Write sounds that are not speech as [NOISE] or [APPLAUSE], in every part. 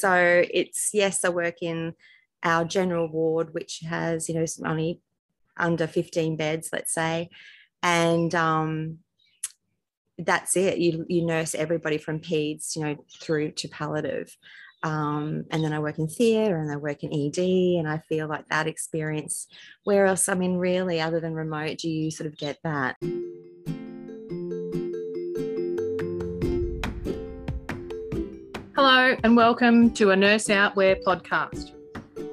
So it's yes, I work in our general ward, which has you know only under 15 beds, let's say, and um, that's it. You you nurse everybody from peds, you know, through to palliative. Um, and then I work in theatre and I work in ED, and I feel like that experience. Where else? I mean, really, other than remote, do you sort of get that? And welcome to a Nurse Out Where podcast.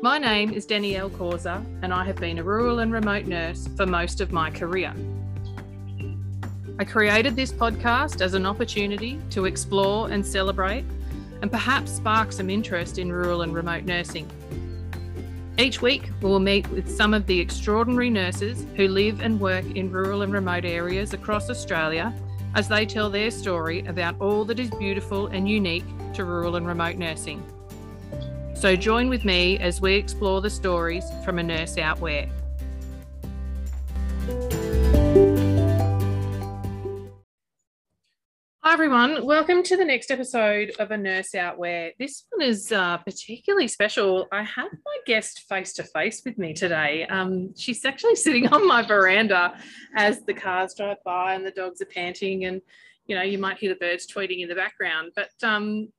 My name is Danielle Causa, and I have been a rural and remote nurse for most of my career. I created this podcast as an opportunity to explore and celebrate, and perhaps spark some interest in rural and remote nursing. Each week, we will meet with some of the extraordinary nurses who live and work in rural and remote areas across Australia as they tell their story about all that is beautiful and unique to rural and remote nursing. So join with me as we explore the stories from a nurse out where. Hi everyone, welcome to the next episode of A Nurse Out Where. This one is uh, particularly special. I have my guest face to face with me today. Um, she's actually sitting on my veranda as the cars drive by and the dogs are panting, and you know you might hear the birds tweeting in the background. But um,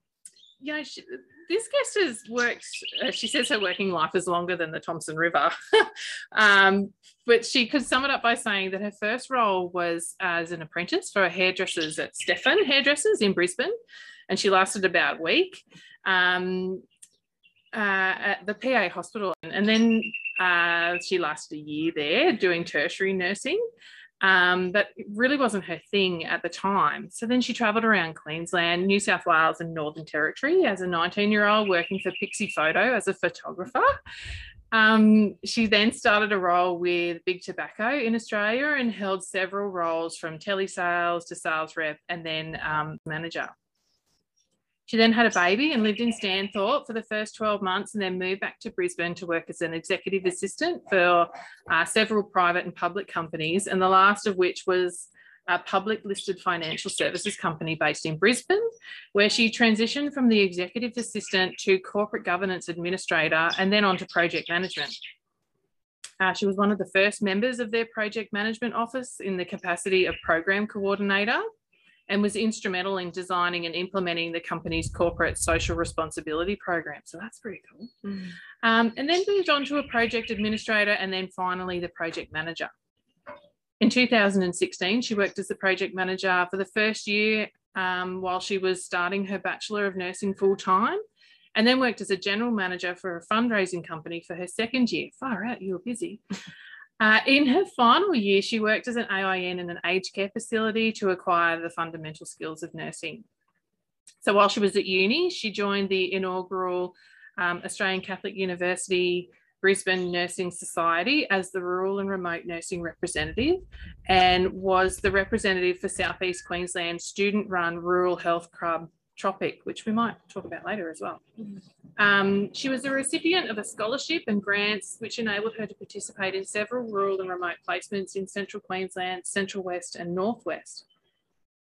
you know, she, this guest has worked, uh, she says her working life is longer than the Thomson River. [LAUGHS] um, but she could sum it up by saying that her first role was as an apprentice for hairdressers at Stefan Hairdressers in Brisbane. And she lasted about a week um, uh, at the PA hospital. And then uh, she lasted a year there doing tertiary nursing um, but it really wasn't her thing at the time. So then she travelled around Queensland, New South Wales, and Northern Territory as a 19 year old working for Pixie Photo as a photographer. Um, she then started a role with Big Tobacco in Australia and held several roles from telesales to sales rep and then um, manager. She then had a baby and lived in Stanthorpe for the first 12 months and then moved back to Brisbane to work as an executive assistant for uh, several private and public companies, and the last of which was a public listed financial services company based in Brisbane, where she transitioned from the executive assistant to corporate governance administrator and then on to project management. Uh, she was one of the first members of their project management office in the capacity of program coordinator and was instrumental in designing and implementing the company's corporate social responsibility program. So that's pretty cool. Mm. Um, and then moved on to a project administrator and then finally the project manager. In 2016, she worked as the project manager for the first year um, while she was starting her Bachelor of Nursing full time, and then worked as a general manager for a fundraising company for her second year. Far out, you were busy. [LAUGHS] Uh, in her final year, she worked as an AIN in an aged care facility to acquire the fundamental skills of nursing. So while she was at uni, she joined the inaugural um, Australian Catholic University Brisbane Nursing Society as the rural and remote nursing representative and was the representative for Southeast Queensland student run rural health club TROHPIQ, which we might talk about later as well. Um, she was a recipient of a scholarship and grants, which enabled her to participate in several rural and remote placements in Central Queensland, Central West, and Northwest.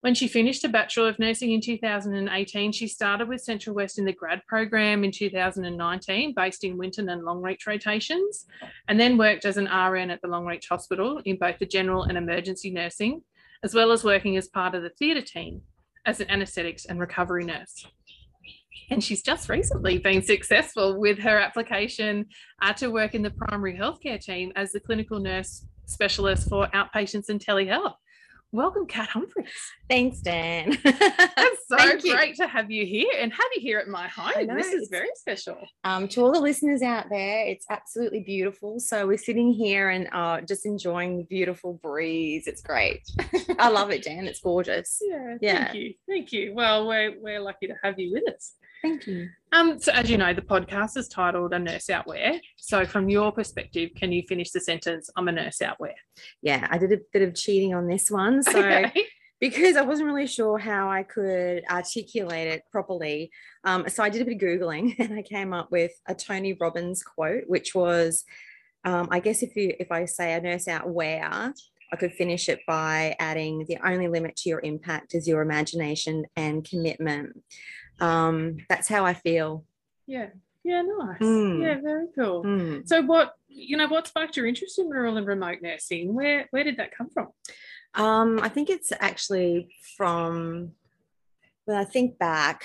When she finished a Bachelor of Nursing in 2018, she started with Central West in the grad program in 2019, based in Winton and Longreach rotations, and then worked as an RN at the Longreach Hospital in both the general and emergency nursing, as well as working as part of the theatre team as an anaesthetics and recovery nurse. And she's just recently been successful with her application uh, to work in the primary healthcare team as the clinical nurse specialist for outpatients and telehealth. Welcome, Kat Humphreys. Thanks, Dan. [LAUGHS] it's so great you. to have you here and have you here at my home. Know, this is very special. Um, to all the listeners out there, it's absolutely beautiful. So we're sitting here and uh, just enjoying the beautiful breeze. It's great. [LAUGHS] I love it, Dan. It's gorgeous. Yeah, yeah. Thank you. Thank you. Well, we're, we're lucky to have you with us. Thank you. Um, so as you know, the podcast is titled A Nurse Out Where. So from your perspective, can you finish the sentence, I'm a nurse out where? Yeah, I did a bit of cheating on this one. [LAUGHS] So okay. because I wasn't really sure how I could articulate it properly. Um, so I did a bit of Googling [LAUGHS] and I came up with a Tony Robbins quote, which was, um, I guess if you if I say a nurse out where, I could finish it by adding the only limit to your impact is your imagination and commitment um, that's how I feel Yeah. Yeah, nice. Mm. Yeah, very cool. Mm. So what you know, what sparked your interest in rural and remote nursing? Where where did that come from? Um, I think it's actually from when I think back,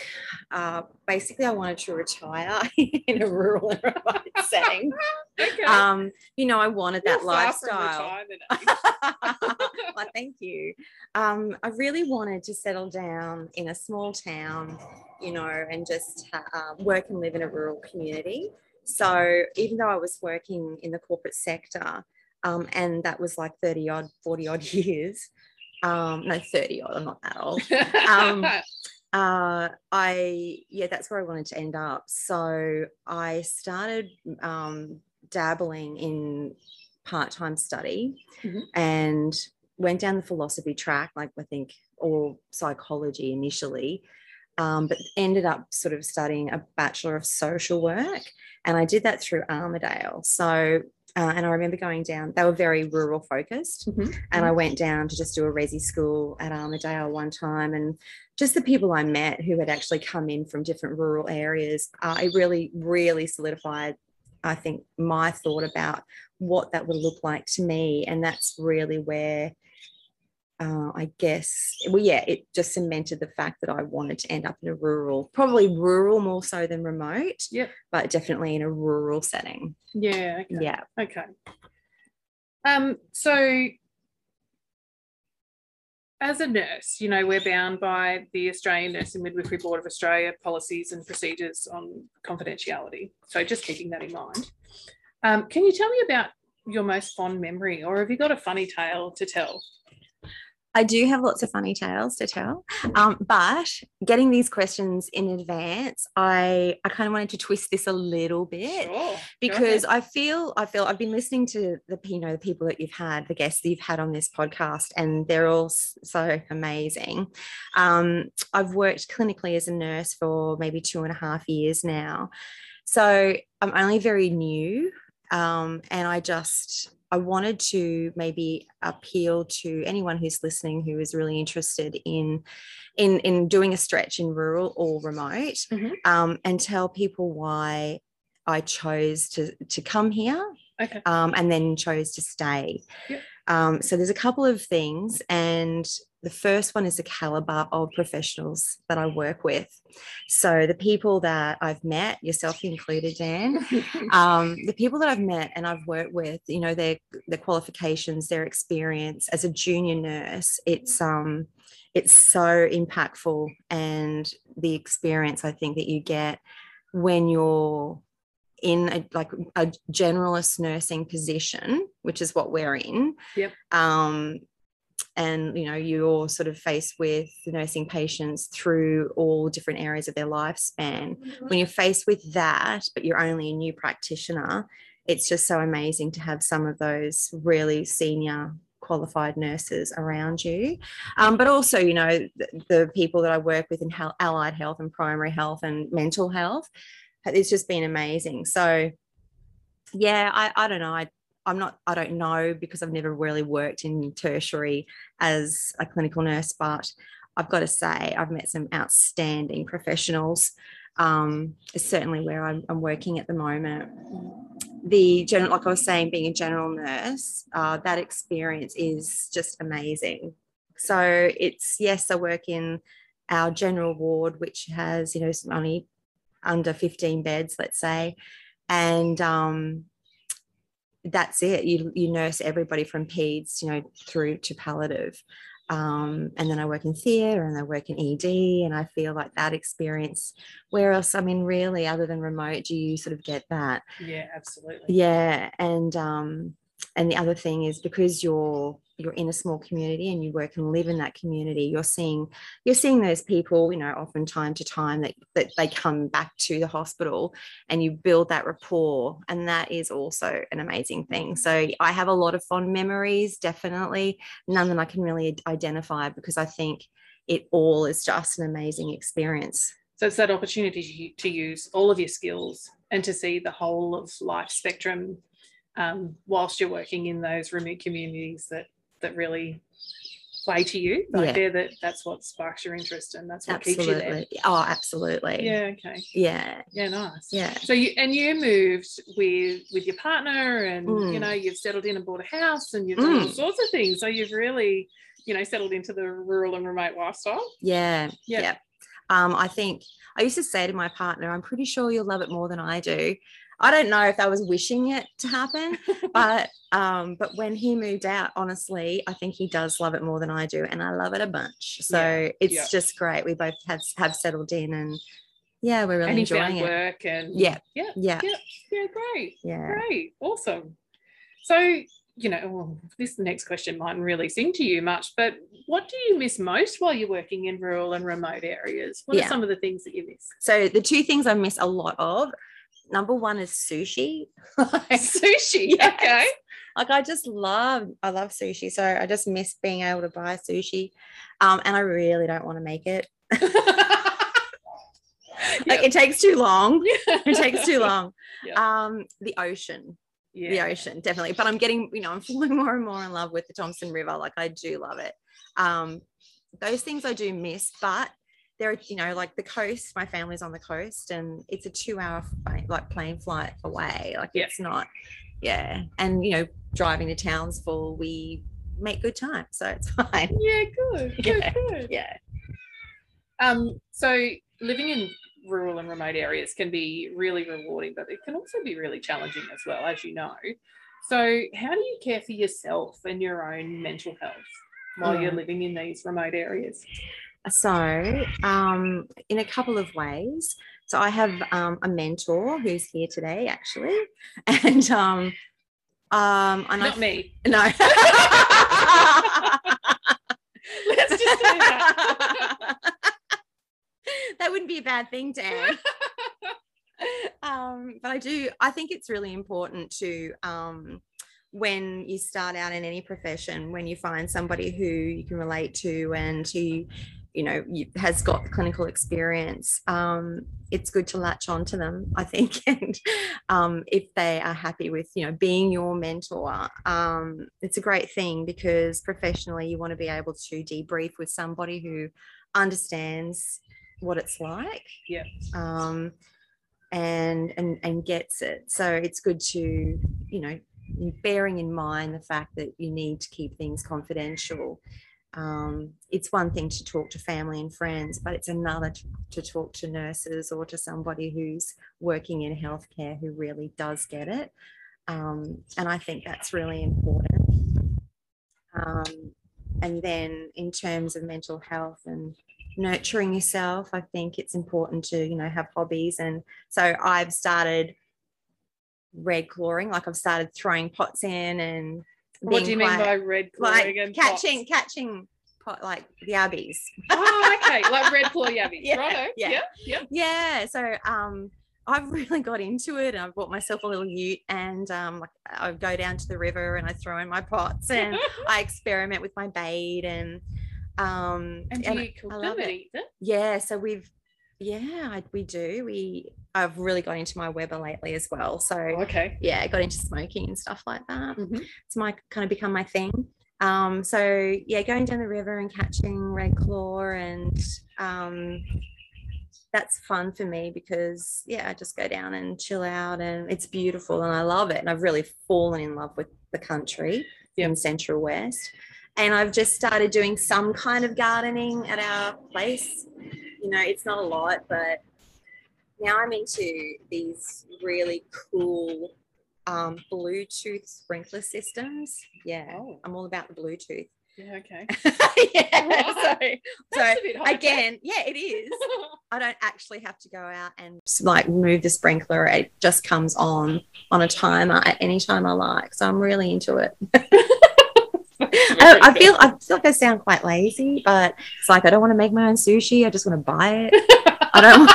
uh, basically I wanted to retire [LAUGHS] in a rural and remote setting. Okay. Um, you know, I wanted that You're far lifestyle. [LAUGHS] well, thank you. Um, I really wanted to settle down in a small town, you know, and just uh, work and live in a rural community. So even though I was working in the corporate sector, um, and that was like 30 odd, 40 odd [LAUGHS] years, um, no, 30 odd, I'm not that old. Um, uh, I yeah, that's where I wanted to end up. So I started um, dabbling in part-time study Mhm. and went down the philosophy track, like I think, or psychology initially, um, but ended up sort of studying a bachelor of social work, and I did that through Armidale. So. Uh, and I remember going down, they were very rural focused. Mhm. And I went down to just do a resi school at Armidale one time. And just the people I met who had actually come in from different rural areas, uh, it really, really solidified, I think, my thought about what that would look like to me. And that's really where uh, I guess, well, yeah, it just cemented the fact that I wanted to end up in a rural, probably rural more so than remote, Yep. but definitely in a rural setting. Yeah. Okay. Yeah. Okay. Um, so as a nurse, you know, we're bound by the Australian Nursing Midwifery Board of Australia policies and procedures on confidentiality. So just keeping that in mind. Um, can you tell me about your most fond memory or have you got a funny tale to tell? I do have lots of funny tales to tell, um, but getting these questions in advance, I I kind of wanted to twist this a little bit Sure. because I feel I feel I've been listening to the you know the people that you've had, the guests that you've had on this podcast, and they're all so amazing. Um, I've worked clinically as a nurse for maybe two and a half years now, so I'm only very new, um, and I just I wanted to maybe appeal to anyone who's listening who is really interested in in in doing a stretch in rural or remote, Mhm. um, and tell people why I chose to to come here Okay. um, and then chose to stay. Yep. Um, so there's a couple of things, and the first one is the caliber of professionals that I work with. So the people that I've met, yourself included, Dan, [LAUGHS] um, the people that I've met and I've worked with, you know, their their qualifications, their experience as a junior nurse, it's um, it's so impactful, and the experience I think that you get when you're in a, like a generalist nursing position, which is what we're in. Yep. Um, and you know you're sort of faced with nursing patients through all different areas of their lifespan. When you're faced with that but you're only a new practitioner it's just so amazing to have some of those really senior qualified nurses around you. Um, but also you know the, the people that i work with in allied health and primary health and mental health it's just been amazing. So yeah i, I don't know I, i'm not i don't know because i've never really worked in tertiary as a clinical nurse but i've got to say i've met some outstanding professionals. Um, certainly where I'm, I'm working at the moment. The general like i was saying being a general nurse uh, that experience is just amazing. So it's yes i work in our general ward which has you know only under 15 beds let's say. And um, that's it. You, you nurse everybody from peds you know through to palliative. Um, and then i work in theatre and i work in ed and i feel like that experience where else i mean really other than remote do you sort of get that? Yeah, absolutely. yeah and um and the other thing is because you're you're in a small community and you work and live in that community you're seeing you're seeing those people you know often time to time that, that they come back to the hospital and you build that rapport. And that is also an amazing thing. So i have a lot of fond memories definitely. None that i can really identify because i think it all is just an amazing experience. So it's that opportunity to, use all of your skills and to see the whole of life spectrum um, whilst you're working in those remote communities that that really play to you? Like Yeah. there that that's what sparks your interest and that's what keeps you there. absolutely. Oh, absolutely. Yeah, okay. Yeah. Yeah, nice. Yeah. So you and you moved with with your partner and you Mm. know you've settled in and bought a house and you've done all Mm. sorts of things. So you've really, you know, settled into the rural and remote lifestyle. Yeah. Yeah. Yeah. Um, I think I used to say to my partner, I'm pretty sure you'll love it more than I do. I don't know if I was wishing it to happen, [LAUGHS] but um, but when he moved out, honestly, I think he does love it more than I do, and I love it a bunch. So Yeah, it's yeah. just great. We both have have settled in, and yeah, we're really and enjoying it. work and Yeah. yeah, Yeah, Yeah. yeah, great. yeah. Great. Awesome. So, you know, well, this next question mightn't really sing to you much, but what do you miss most while you're working in rural and remote areas? What Yeah. are some of the things that you miss? So the two things I miss a lot of, number one is sushi. [LAUGHS] Sushi. [LAUGHS] Yes. Okay. like I just love I love sushi. So I just miss being able to buy sushi. Um, and I really don't want to make it. [LAUGHS] Like Yep. it takes too long. It takes too long. Yeah. Um, the ocean. yeah. The ocean, definitely. But I'm getting, you know, I'm falling more and more in love with the Thomson River. Like I do love it. Um, those things I do miss, but there you know, like the coast, my family's on the coast and it's a two hour flight, like plane flight away. Like Yeah. it's not, yeah. And, you know, driving to Townsville, we make good time. So it's [LAUGHS] fine. Yeah, good. Good, Yeah. good. Yeah. Um, so living in rural and remote areas can be really rewarding, but it can also be really challenging as well, as you know. So, how do you care for yourself and your own mental health while you're living in these remote areas? So, um, in a couple of ways. So, I have um, a mentor who's here today, actually, [LAUGHS] and um, um, and Not I me. no. [LAUGHS] Let's just say that. [LAUGHS] that wouldn't be a bad thing, Dan. um, but I do. I think it's really important to um, when you start out in any profession, when you find somebody who you can relate to and who you know you, has got the clinical experience. Um, it's good to latch on to them, I think, [LAUGHS] and um, if they are happy with you know being your mentor, um, it's a great thing because professionally you want to be able to debrief with somebody who understands what it's like Yeah. um and and and gets it so it's good to you know bearing in mind the fact that you need to keep things confidential um, it's one thing to talk to family and friends but it's another to, to talk to nurses or to somebody who's working in healthcare who really does get it. Um, and i think that's really important. Um, and then in terms of mental health and nurturing yourself i think it's important to you know have hobbies. And so i've started red clawing like i've started throwing pots in and What do you mean by red like catching catching pot like the yabbies Oh, [LAUGHS] okay. Like red claw yabbies. Yeah, Righto. yeah. Yeah. Yeah. yeah so um i've [LAUGHS] really got into it and i've bought myself a little ute and um like i go down to the river and i throw in my pots and [LAUGHS] i experiment with my bait and um and do and I love it. them? yeah so we've yeah I, we do we i've really got into my weber lately as well so okay. yeah i got into smoking and stuff like that Mhm. it's my kind of become my thing um so yeah going down the river and catching red claw and um that's fun for me because yeah i just go down and chill out and it's beautiful and i love it and i've really fallen in love with the country Yep. in central west and i've just started doing some kind of gardening at our place you know it's not a lot but now i'm into these really cool um, bluetooth sprinkler systems yeah Oh. i'm all about the bluetooth Yeah. Okay. [LAUGHS] yeah so, That's so a bit high tech. again yeah it is [LAUGHS] I don't actually have to go out and like move the sprinkler. It just comes on on a timer at any time I like. So I'm really into it. [LAUGHS] [LAUGHS] I, I feel I feel like I sound quite lazy, but it's like I don't want to make my own sushi. I just want to buy it. I don't.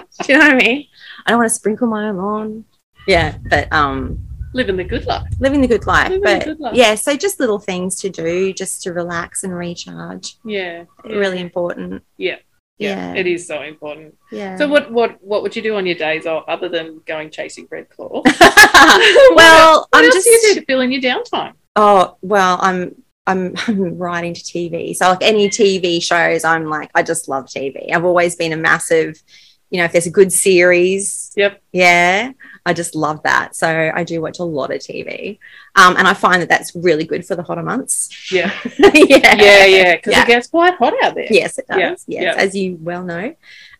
[LAUGHS] do you know what I mean? I don't want to sprinkle my own lawn. Yeah, but um, living the good life. living the good life. Living the but good life. yeah, so just little things to do, just to relax and recharge. Yeah. yeah. Really important. Yeah. Yeah. It is so important. Yeah. So what what what would you do on your days off other than going chasing red claw? [LAUGHS] well, what I'm else just do you do to fill in your downtime? Oh well, I'm I'm, I'm [LAUGHS] writing to TV. So like any TV shows, I'm like, I just love TV. I've always been a massive, you know, if there's a good series, Yep. yeah, I just love that. So I do watch a lot of TV, um, and I find that that's really good for the hotter months. Yeah. [LAUGHS] yeah, Yeah, yeah. Because Yeah. it gets quite hot out there. Yes, it does. Yeah, Yes, yeah. as you well know.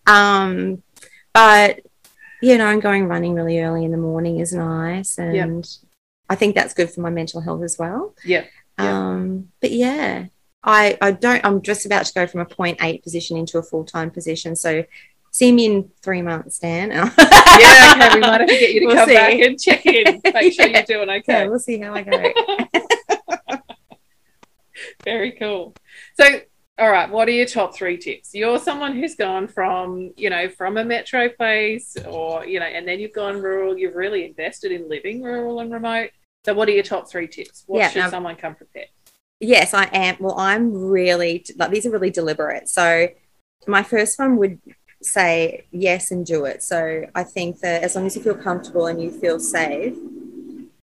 Um, but you know, and going running really early in the morning is nice, and I think that's good for my mental health as well. Yeah, yeah. Um, but yeah, I I don't. I'm just about to go from a point eight position into a full time position, so. See me in three months, Dan. [LAUGHS] Yeah, okay. We might have to get you to We'll come see. back and check in. Make sure Yeah. you're doing [LAUGHS] Yeah, okay. we'll see how I go. [LAUGHS] Very cool. So, all right, what are your top three tips? You're someone who's gone from, you know, from a metro place or, you know, and then you've gone rural, you've really invested in living rural and remote. So, what are your top three tips? What Yeah, should someone come prepared? Yes, I am. Well, I'm really like these are really deliberate. So my first one would say yes and do it. So I think that as long as you feel comfortable and you feel safe,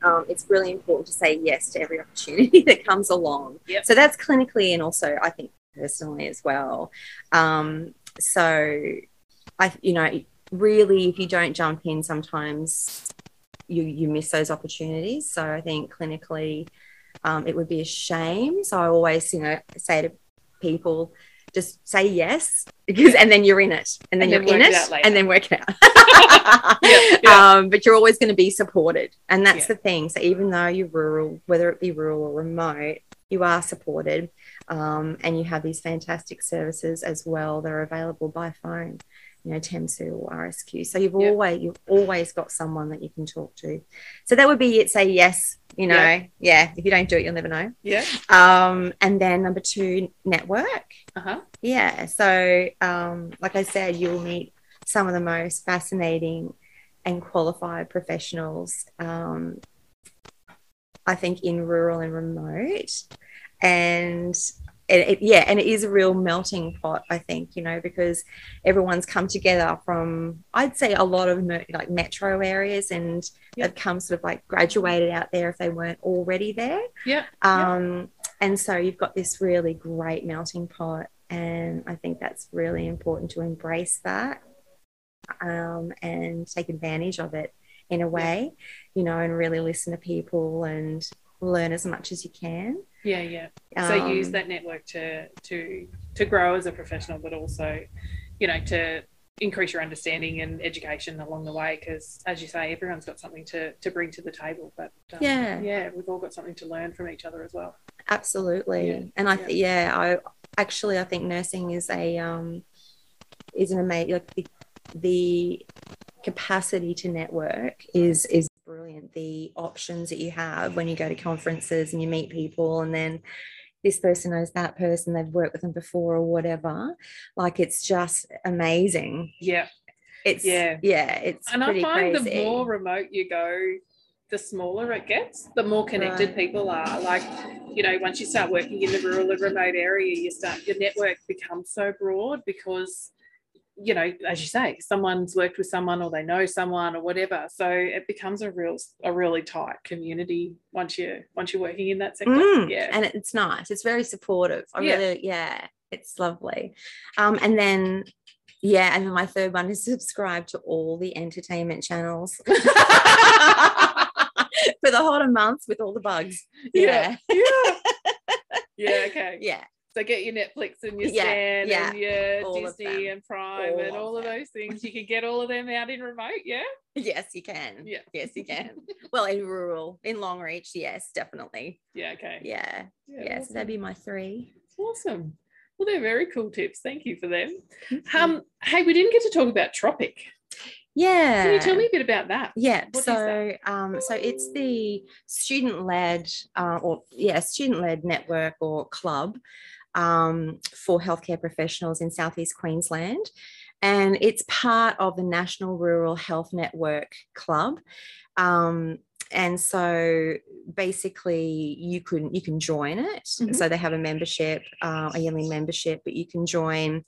um, it's really important to say yes to every opportunity [LAUGHS] that comes along. Yep. So that's clinically and also I think personally as well. Um, so I, you know, really, if you don't jump in, sometimes you you miss those opportunities. So I think clinically um, it would be a shame. So I always, you know, say to people, just say yes because, and then you're in it, and then And you're in work it, and then work it out. [LAUGHS] Yeah, yeah. Um, but you're always going to be supported, and that's Yeah. the thing. So even though you're rural, whether it be rural or remote, you are supported, um, and you have these fantastic services as well that are available by phone. You know, TEMSU or RSQ. So you've Yep. always you've always got someone that you can talk to. So that would be it. Say yes. You know, Yeah. yeah. If you don't do it, you'll never know. Yeah. Um, and then number two, network. Uh huh. Yeah. So, um, like I said, you'll meet some of the most fascinating and qualified professionals, um, I think, in rural and remote. And it, it, yeah, and it is a real melting pot, I think, you know, because everyone's come together from, I'd say, a lot of me- like metro areas and Yep. they've come sort of like graduated out there if they weren't already there. Yeah. Um, And so you've got this really great melting pot. And I think that's really important to embrace that um, and take advantage of it in a way, you know, and really listen to people and learn as much as you can. Yeah. Yeah. So use Um, that network to to to grow as a professional, but also, you know, to increase your understanding and education along the way. Because as you say, everyone's got something to to bring to the table. But um, Yeah. yeah, we've all got something to learn from each other as well. Absolutely. Yeah, And I th- yeah, I actually I think nursing is a um is an amazing like the, the capacity to network is is. The options that you have when you go to conferences and you meet people and then this person knows that person, they've worked with them before or whatever. Like it's just amazing. Yeah. It's Yeah. yeah, it's And I find crazy. the more remote you go, the smaller it gets, the more connected Right. people are. Like, you know, once you start working in the rural and remote area, you start your network becomes so broad because, you know, as you say, someone's worked with someone or they know someone or whatever. So it becomes a real a really tight community once you once you're working in that sector. Mm, Yeah. and it's nice. It's very supportive. I Yeah. really, yeah, it's lovely. Um, and then, yeah, and then my third one is [LAUGHS] subscribe to all the entertainment channels [LAUGHS] [LAUGHS] for the hotter months with all the bugs. Yeah. Yeah, yeah. Yeah, okay. yeah, So get your Netflix and your Yeah, Stan yeah, and your all Disney and Prime all and all of them. those things. You can get all of them out in remote, yeah? [LAUGHS] yes, you can. Yeah. yes, you can. [LAUGHS] well, in rural, in Longreach, yes, definitely. Yeah, okay. Yeah, yeah. So awesome. that'd be my three. awesome. Well, they're very cool tips. Thank you for them. Um, hey, we didn't get to talk about TROHPIQ. yeah. Can you tell me a bit about that? Yeah, What so um, so it's the student-led uh, or yeah, student-led network or club um, for healthcare professionals in Southeast Queensland, and it's part of the National Rural Health Network Club. Um, and so basically you can you can join it Mhm. so they have a membership uh, a yearly membership but you can join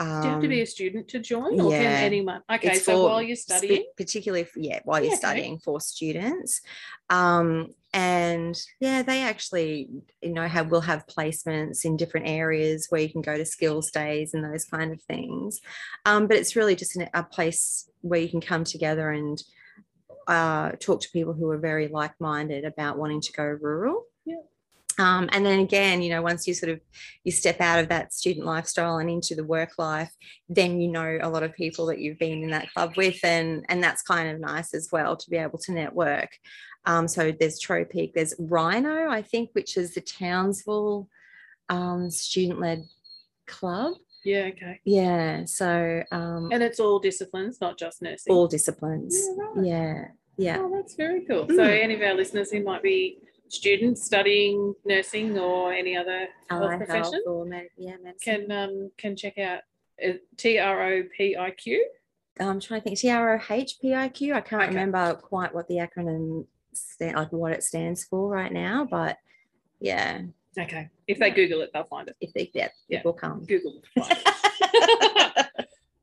Do you have to be Um, a student to join, or yeah. can anyone? Okay, so for while you're studying, particularly yeah while you're Yeah, okay. studying for students um and yeah they actually you know have will have placements in different areas where you can go to skills days and those kind of things um but it's really just an, a place where you can come together and uh, talk to people who are very like-minded about wanting to go rural Yeah. Um, and then again you know once you sort of you step out of that student lifestyle and into the work life then you know a lot of people that you've been in that club with and and that's kind of nice as well to be able to network um, so there's TROHPIQ there's rhino i think which is the townsville um, student-led club yeah, okay, yeah so um, and it's all disciplines, not just nursing. all disciplines Yeah, right. yeah yeah Oh, that's very cool. So, Mm. any of our listeners who might be students studying nursing or any other health profession health med- yeah, medicine. can um, can check out uh, T R O P I Q. I'm trying to think. T R O H P I Q. I can't Okay. remember quite what the acronym stand, like what it stands for right now, but yeah, Okay, if they Yeah. Google it, they'll find it. if they yeah, Yeah. it will come. Google. [LAUGHS]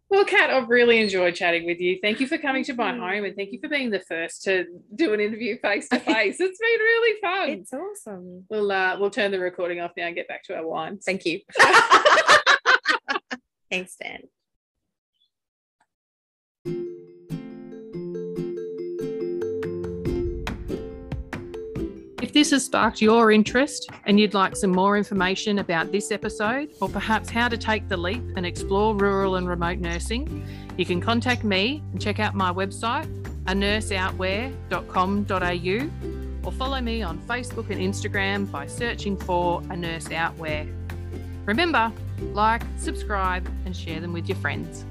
will find it. Well, Kat, I've really enjoyed chatting with you. Thank you for coming to my home and thank you for being the first to do an interview face to face. It's been really fun. it's awesome. We'll uh, we'll turn the recording off now and get back to our wine. Thank you. [LAUGHS] Thanks, Dan. If this has sparked your interest and you'd like some more information about this episode, or perhaps how to take the leap and explore rural and remote nursing, you can contact me and check out my website, anurseoutwhere.com.au, or follow me on Facebook and Instagram by searching for A Nurse Out Where. Remember, like, subscribe, and share them with your friends.